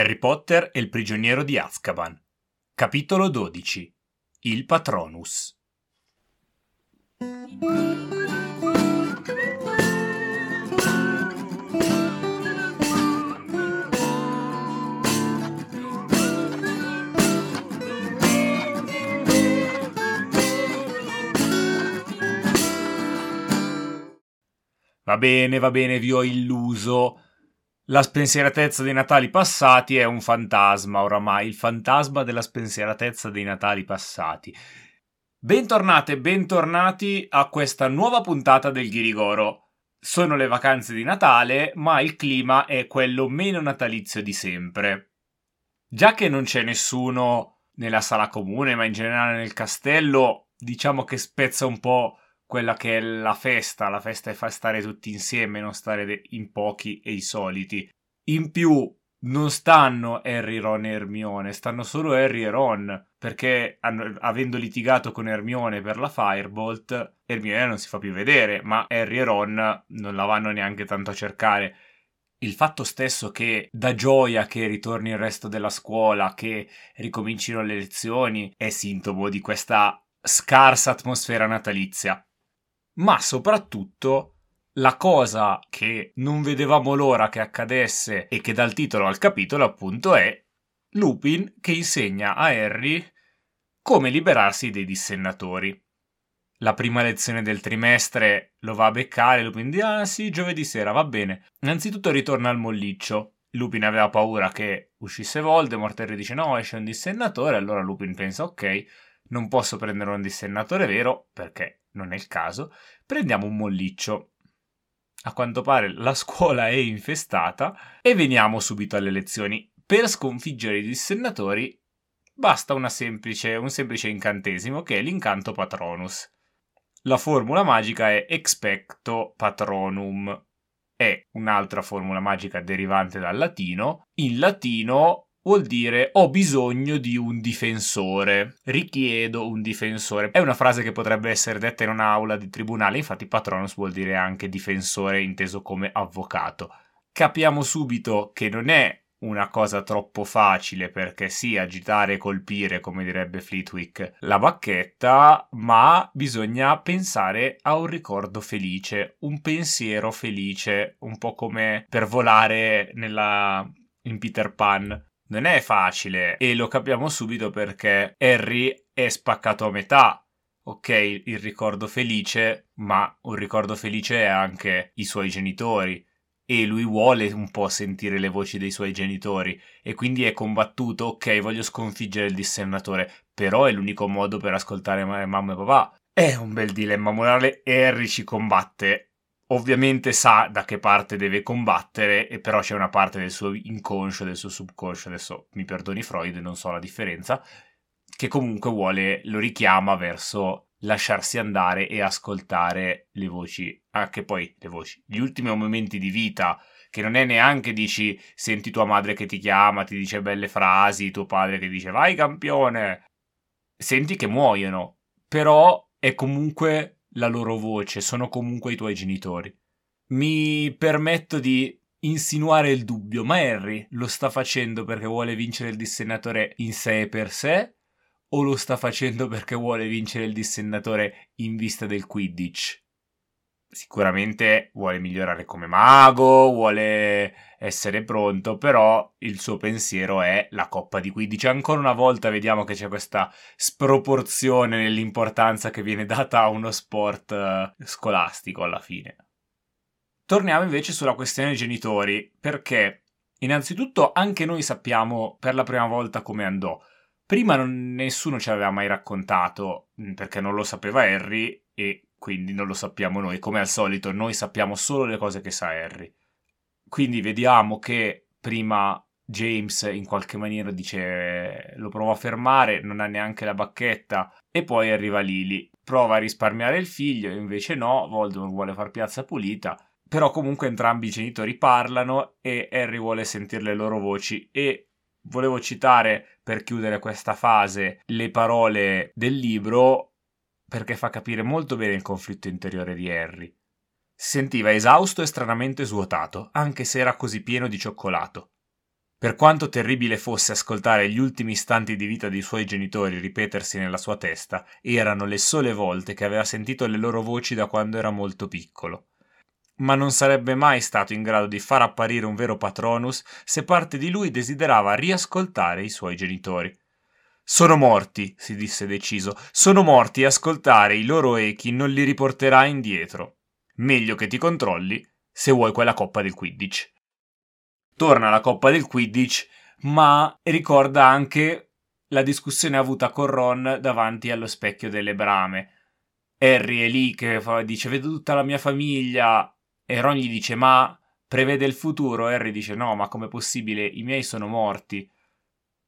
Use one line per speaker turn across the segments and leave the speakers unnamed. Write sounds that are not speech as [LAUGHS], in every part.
Harry Potter e il prigioniero di Azkaban. Capitolo 12. Il Patronus. Va bene, va bene, vi ho illuso. La spensieratezza dei Natali passati è un fantasma oramai, il fantasma della spensieratezza dei Natali passati. Bentornate bentornati a questa nuova puntata del Ghirigoro. Sono le vacanze di Natale, ma il clima è quello meno natalizio di sempre. Già che non c'è nessuno nella sala comune, ma in generale nel castello, diciamo che spezza un po' quella che è la festa, la festa è far stare tutti insieme, non stare in pochi e i soliti. In più, non stanno Harry, Ron e Hermione, stanno solo Harry e Ron, perché hanno, avendo litigato con Hermione per la Firebolt, Hermione non si fa più vedere, ma Harry e Ron non la vanno neanche tanto a cercare. Il fatto stesso che da gioia che ritorni il resto della scuola, che ricomincino le lezioni, è sintomo di questa scarsa atmosfera natalizia ma soprattutto la cosa che non vedevamo l'ora che accadesse e che dà il titolo al capitolo appunto è Lupin che insegna a Harry come liberarsi dei dissennatori. La prima lezione del trimestre lo va a beccare, Lupin dice ah sì, giovedì sera, va bene. Innanzitutto ritorna al molliccio. Lupin aveva paura che uscisse Voldemort, Harry dice no, esce un dissennatore, allora Lupin pensa ok, non posso prendere un dissennatore vero perché non è il caso, prendiamo un molliccio. A quanto pare la scuola è infestata e veniamo subito alle lezioni. Per sconfiggere i dissennatori basta semplice, un semplice incantesimo che è l'incanto Patronus. La formula magica è Expecto Patronum. È un'altra formula magica derivante dal latino. In latino vuol dire ho bisogno di un difensore, richiedo un difensore. È una frase che potrebbe essere detta in un'aula di tribunale, infatti patronus vuol dire anche difensore inteso come avvocato. Capiamo subito che non è una cosa troppo facile perché sì, agitare e colpire, come direbbe Fleetwick, la bacchetta, ma bisogna pensare a un ricordo felice, un pensiero felice, un po' come per volare nella... in Peter Pan non è facile e lo capiamo subito perché Harry è spaccato a metà. Ok, il ricordo felice, ma un ricordo felice è anche i suoi genitori e lui vuole un po' sentire le voci dei suoi genitori e quindi è combattuto, ok, voglio sconfiggere il dissennatore, però è l'unico modo per ascoltare mamma e papà. È un bel dilemma morale e Harry ci combatte ovviamente sa da che parte deve combattere, e però c'è una parte del suo inconscio, del suo subconscio, adesso mi perdoni Freud, non so la differenza, che comunque vuole, lo richiama verso lasciarsi andare e ascoltare le voci, anche poi le voci, gli ultimi momenti di vita, che non è neanche dici senti tua madre che ti chiama, ti dice belle frasi, tuo padre che dice vai campione, senti che muoiono, però è comunque la loro voce, sono comunque i tuoi genitori. Mi permetto di insinuare il dubbio, ma Harry lo sta facendo perché vuole vincere il dissennatore in sé e per sé o lo sta facendo perché vuole vincere il dissennatore in vista del Quidditch? Sicuramente vuole migliorare come mago, vuole essere pronto, però il suo pensiero è la Coppa di Quidditch. Ancora una volta vediamo che c'è questa sproporzione nell'importanza che viene data a uno sport eh, scolastico alla fine. Torniamo invece sulla questione genitori, perché innanzitutto anche noi sappiamo per la prima volta come andò. Prima non, nessuno ci aveva mai raccontato, mm, perché non lo sapeva Harry e quindi non lo sappiamo noi. Come al solito, noi sappiamo solo le cose che sa Harry. Quindi vediamo che prima James in qualche maniera dice lo prova a fermare, non ha neanche la bacchetta e poi arriva Lily. Prova a risparmiare il figlio, invece no, Voldemort vuole far piazza pulita. Però comunque entrambi i genitori parlano e Harry vuole sentire le loro voci e volevo citare per chiudere questa fase le parole del libro perché fa capire molto bene il conflitto interiore di Harry. Si sentiva esausto e stranamente svuotato, anche se era così pieno di cioccolato. Per quanto terribile fosse ascoltare gli ultimi istanti di vita dei suoi genitori ripetersi nella sua testa, erano le sole volte che aveva sentito le loro voci da quando era molto piccolo. Ma non sarebbe mai stato in grado di far apparire un vero patronus se parte di lui desiderava riascoltare i suoi genitori. Sono morti, si disse deciso, sono morti e ascoltare i loro echi non li riporterà indietro. Meglio che ti controlli se vuoi quella coppa del Quidditch torna alla Coppa del Quidditch, ma ricorda anche la discussione avuta con Ron davanti allo specchio delle brame. Harry è lì che fa, dice vedo tutta la mia famiglia e Ron gli dice ma prevede il futuro. Harry dice no ma com'è possibile i miei sono morti.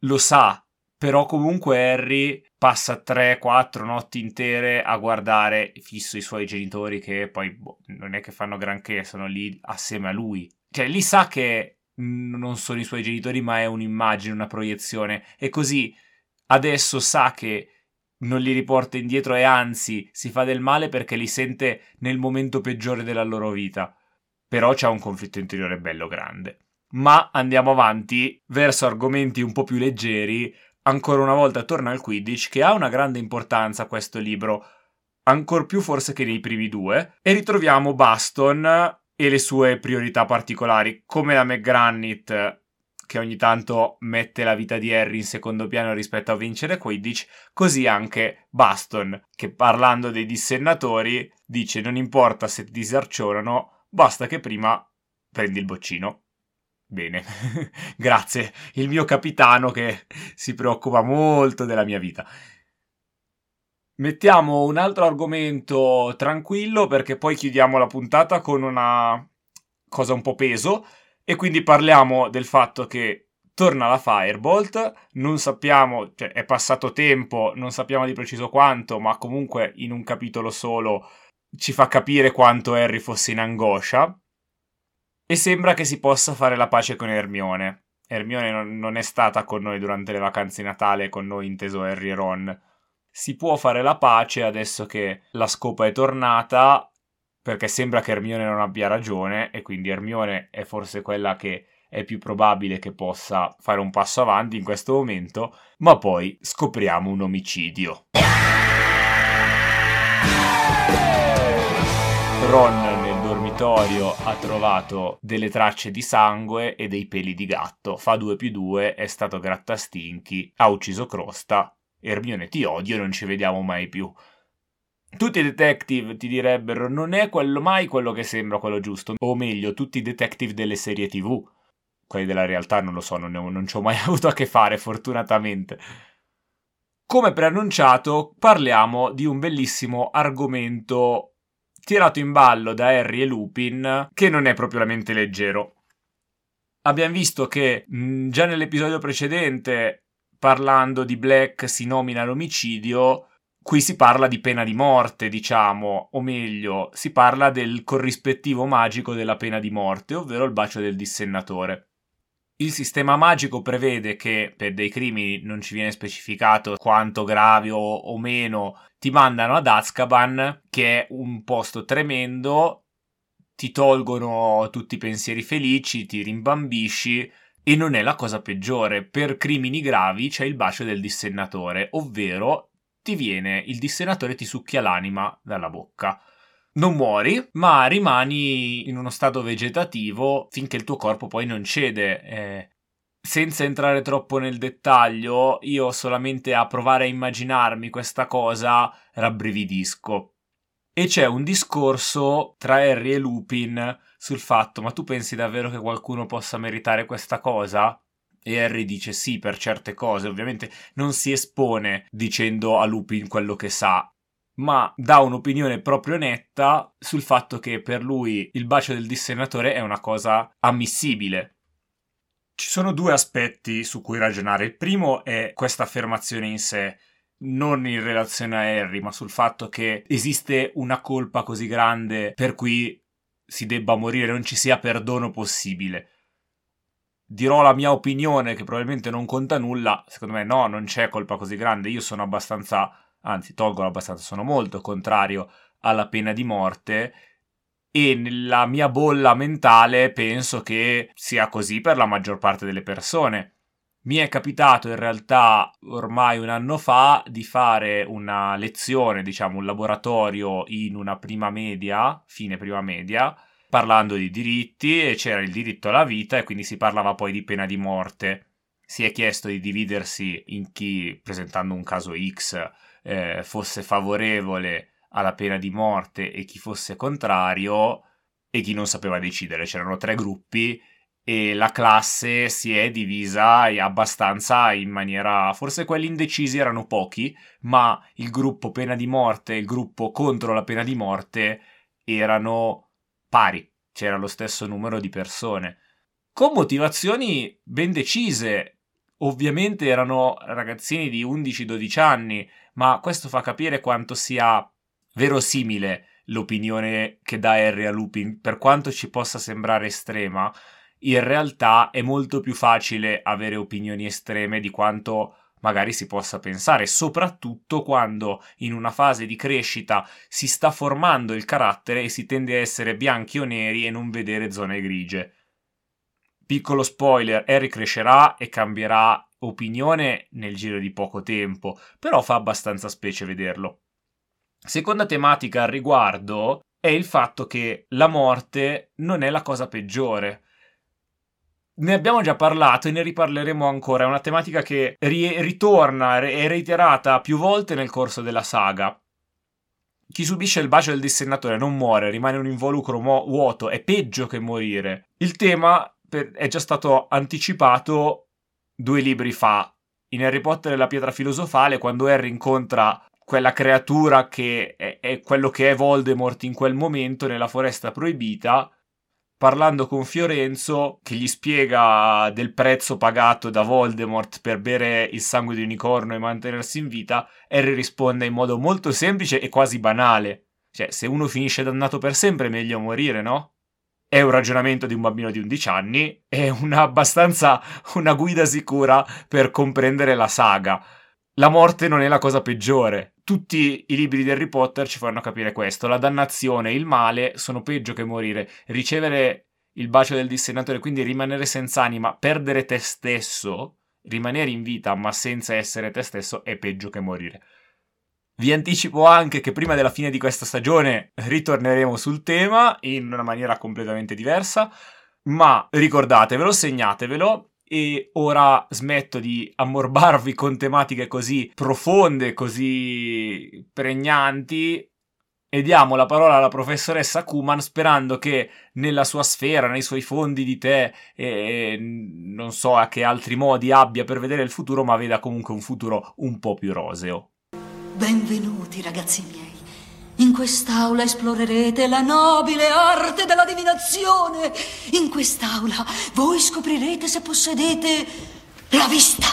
Lo sa, però comunque Harry passa 3-4 notti intere a guardare fisso i suoi genitori che poi boh, non è che fanno granché, sono lì assieme a lui. Cioè lì sa che non sono i suoi genitori, ma è un'immagine, una proiezione. E così adesso sa che non li riporta indietro e anzi si fa del male perché li sente nel momento peggiore della loro vita. Però c'è un conflitto interiore bello grande. Ma andiamo avanti verso argomenti un po' più leggeri. Ancora una volta torna al Quidditch, che ha una grande importanza questo libro, ancor più forse che nei primi due, e ritroviamo Baston e le sue priorità particolari, come la McGranit che ogni tanto mette la vita di Harry in secondo piano rispetto a vincere Quidditch, così anche Baston, che parlando dei dissennatori dice non importa se ti disarcionano, basta che prima prendi il boccino. Bene, [LAUGHS] grazie, il mio capitano che si preoccupa molto della mia vita. Mettiamo un altro argomento tranquillo perché poi chiudiamo la puntata con una cosa un po' peso e quindi parliamo del fatto che torna la Firebolt, non sappiamo, cioè è passato tempo, non sappiamo di preciso quanto, ma comunque in un capitolo solo ci fa capire quanto Harry fosse in angoscia e sembra che si possa fare la pace con Hermione. Hermione non, non è stata con noi durante le vacanze di Natale, con noi inteso Harry e Ron si può fare la pace adesso che la scopa è tornata, perché sembra che Hermione non abbia ragione e quindi Hermione è forse quella che è più probabile che possa fare un passo avanti in questo momento, ma poi scopriamo un omicidio. Ron nel dormitorio ha trovato delle tracce di sangue e dei peli di gatto. Fa 2 più 2, è stato grattastinchi, ha ucciso Crosta Ermione ti odio non ci vediamo mai più. Tutti i detective ti direbbero non è quello mai quello che sembra quello giusto, o meglio, tutti i detective delle serie tv. Quelli della realtà non lo so, non, ne, non ci ho mai [LAUGHS] avuto a che fare, fortunatamente. Come preannunciato, parliamo di un bellissimo argomento tirato in ballo da Harry e Lupin, che non è propriamente leggero. Abbiamo visto che mh, già nell'episodio precedente parlando di Black si nomina l'omicidio, qui si parla di pena di morte, diciamo, o meglio, si parla del corrispettivo magico della pena di morte, ovvero il bacio del dissennatore. Il sistema magico prevede che per dei crimini non ci viene specificato quanto gravi o, o meno ti mandano ad Azkaban, che è un posto tremendo, ti tolgono tutti i pensieri felici, ti rimbambisci, e non è la cosa peggiore. Per crimini gravi c'è il bacio del dissennatore, ovvero ti viene il dissennatore ti succhia l'anima dalla bocca. Non muori, ma rimani in uno stato vegetativo finché il tuo corpo poi non cede. Eh, senza entrare troppo nel dettaglio, io solamente a provare a immaginarmi questa cosa rabbrividisco. E c'è un discorso tra Harry e Lupin sul fatto, ma tu pensi davvero che qualcuno possa meritare questa cosa? E Harry dice sì per certe cose, ovviamente non si espone dicendo a Lupin quello che sa, ma dà un'opinione proprio netta sul fatto che per lui il bacio del dissennatore è una cosa ammissibile. Ci sono due aspetti su cui ragionare. Il primo è questa affermazione in sé, non in relazione a Harry, ma sul fatto che esiste una colpa così grande per cui si debba morire, non ci sia perdono possibile. Dirò la mia opinione, che probabilmente non conta nulla. Secondo me, no, non c'è colpa così grande. Io sono abbastanza, anzi, tolgo abbastanza, sono molto contrario alla pena di morte. e nella mia bolla mentale penso che sia così per la maggior parte delle persone. Mi è capitato in realtà ormai un anno fa di fare una lezione, diciamo un laboratorio in una prima media, fine prima media, parlando di diritti e c'era il diritto alla vita e quindi si parlava poi di pena di morte. Si è chiesto di dividersi in chi, presentando un caso X, eh, fosse favorevole alla pena di morte e chi fosse contrario e chi non sapeva decidere. C'erano tre gruppi e la classe si è divisa abbastanza in maniera forse quelli indecisi erano pochi ma il gruppo pena di morte e il gruppo contro la pena di morte erano pari c'era lo stesso numero di persone con motivazioni ben decise ovviamente erano ragazzini di 11-12 anni ma questo fa capire quanto sia verosimile l'opinione che dà Harry a Lupin, per quanto ci possa sembrare estrema, in realtà è molto più facile avere opinioni estreme di quanto magari si possa pensare, soprattutto quando in una fase di crescita si sta formando il carattere e si tende a essere bianchi o neri e non vedere zone grigie. Piccolo spoiler, Harry crescerà e cambierà opinione nel giro di poco tempo, però fa abbastanza specie vederlo. Seconda tematica al riguardo è il fatto che la morte non è la cosa peggiore. Ne abbiamo già parlato e ne riparleremo ancora, è una tematica che ri- ritorna e reiterata più volte nel corso della saga. Chi subisce il bacio del dissennatore non muore, rimane un involucro mo- vuoto, è peggio che morire. Il tema per- è già stato anticipato due libri fa. In Harry Potter e la pietra filosofale, quando Harry incontra quella creatura che è, è, quello che è Voldemort in quel momento nella foresta proibita, parlando con Fiorenzo che gli spiega del prezzo pagato da Voldemort per bere il sangue di unicorno e mantenersi in vita, Harry risponde in modo molto semplice e quasi banale. Cioè, se uno finisce dannato per sempre, è meglio morire, no? È un ragionamento di un bambino di 11 anni, è una abbastanza una guida sicura per comprendere la saga. La morte non è la cosa peggiore. Tutti i libri di Harry Potter ci fanno capire questo. La dannazione e il male sono peggio che morire. Ricevere il bacio del dissennatore, quindi rimanere senza anima, perdere te stesso, rimanere in vita ma senza essere te stesso, è peggio che morire. Vi anticipo anche che prima della fine di questa stagione ritorneremo sul tema in una maniera completamente diversa, ma ricordatevelo, segnatevelo, e ora smetto di ammorbarvi con tematiche così profonde, così pregnanti e diamo la parola alla professoressa Kuman sperando che nella sua sfera, nei suoi fondi di te e non so a che altri modi abbia per vedere il futuro, ma veda comunque un futuro un po' più roseo.
Benvenuti ragazzi miei. In quest'aula esplorerete la nobile arte della divinazione. In quest'aula voi scoprirete se possedete la vista.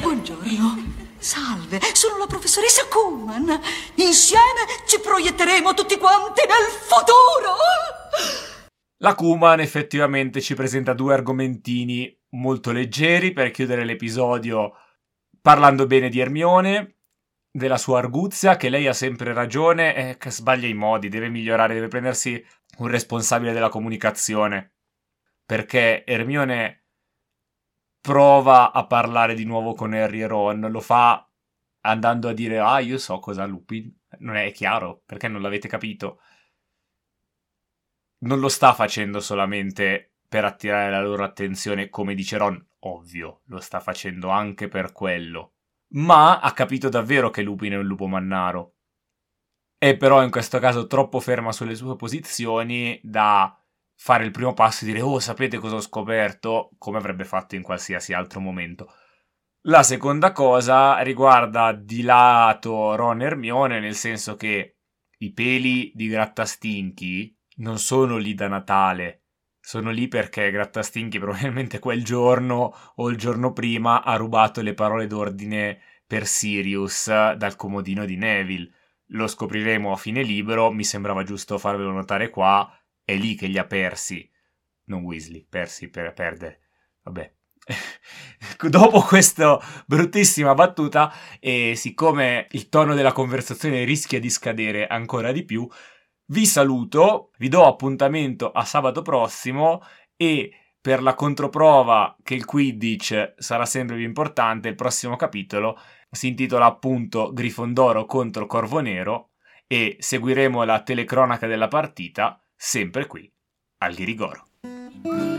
Buongiorno. Salve, sono la professoressa Kuhlman. Insieme ci proietteremo tutti quanti nel futuro.
La Kuman effettivamente ci presenta due argomentini molto leggeri per chiudere l'episodio parlando bene di Ermione della sua arguzia, che lei ha sempre ragione e che sbaglia i modi, deve migliorare, deve prendersi un responsabile della comunicazione. Perché Hermione prova a parlare di nuovo con Harry e Ron, lo fa andando a dire ah io so cosa Lupin, non è chiaro, perché non l'avete capito. Non lo sta facendo solamente per attirare la loro attenzione, come dice Ron, ovvio, lo sta facendo anche per quello ma ha capito davvero che Lupin è un lupo mannaro. È però in questo caso troppo ferma sulle sue posizioni da fare il primo passo e dire oh sapete cosa ho scoperto, come avrebbe fatto in qualsiasi altro momento. La seconda cosa riguarda di lato Ron e Hermione, nel senso che i peli di Grattastinchi non sono lì da Natale, sono lì perché Grattastinchi [LAUGHS] probabilmente quel giorno o il giorno prima ha rubato le parole d'ordine per Sirius dal comodino di Neville. Lo scopriremo a fine libro, mi sembrava giusto farvelo notare qua, è lì che li ha persi. Non Weasley, persi per perdere. Vabbè. [LAUGHS] Dopo questa bruttissima battuta, e siccome il tono della conversazione rischia di scadere ancora di più, Vi saluto, vi do appuntamento a sabato prossimo e per la controprova che il Quidditch sarà sempre più importante, il prossimo capitolo si intitola appunto Grifondoro contro Corvo Nero e seguiremo la telecronaca della partita sempre qui al Ghirigoro.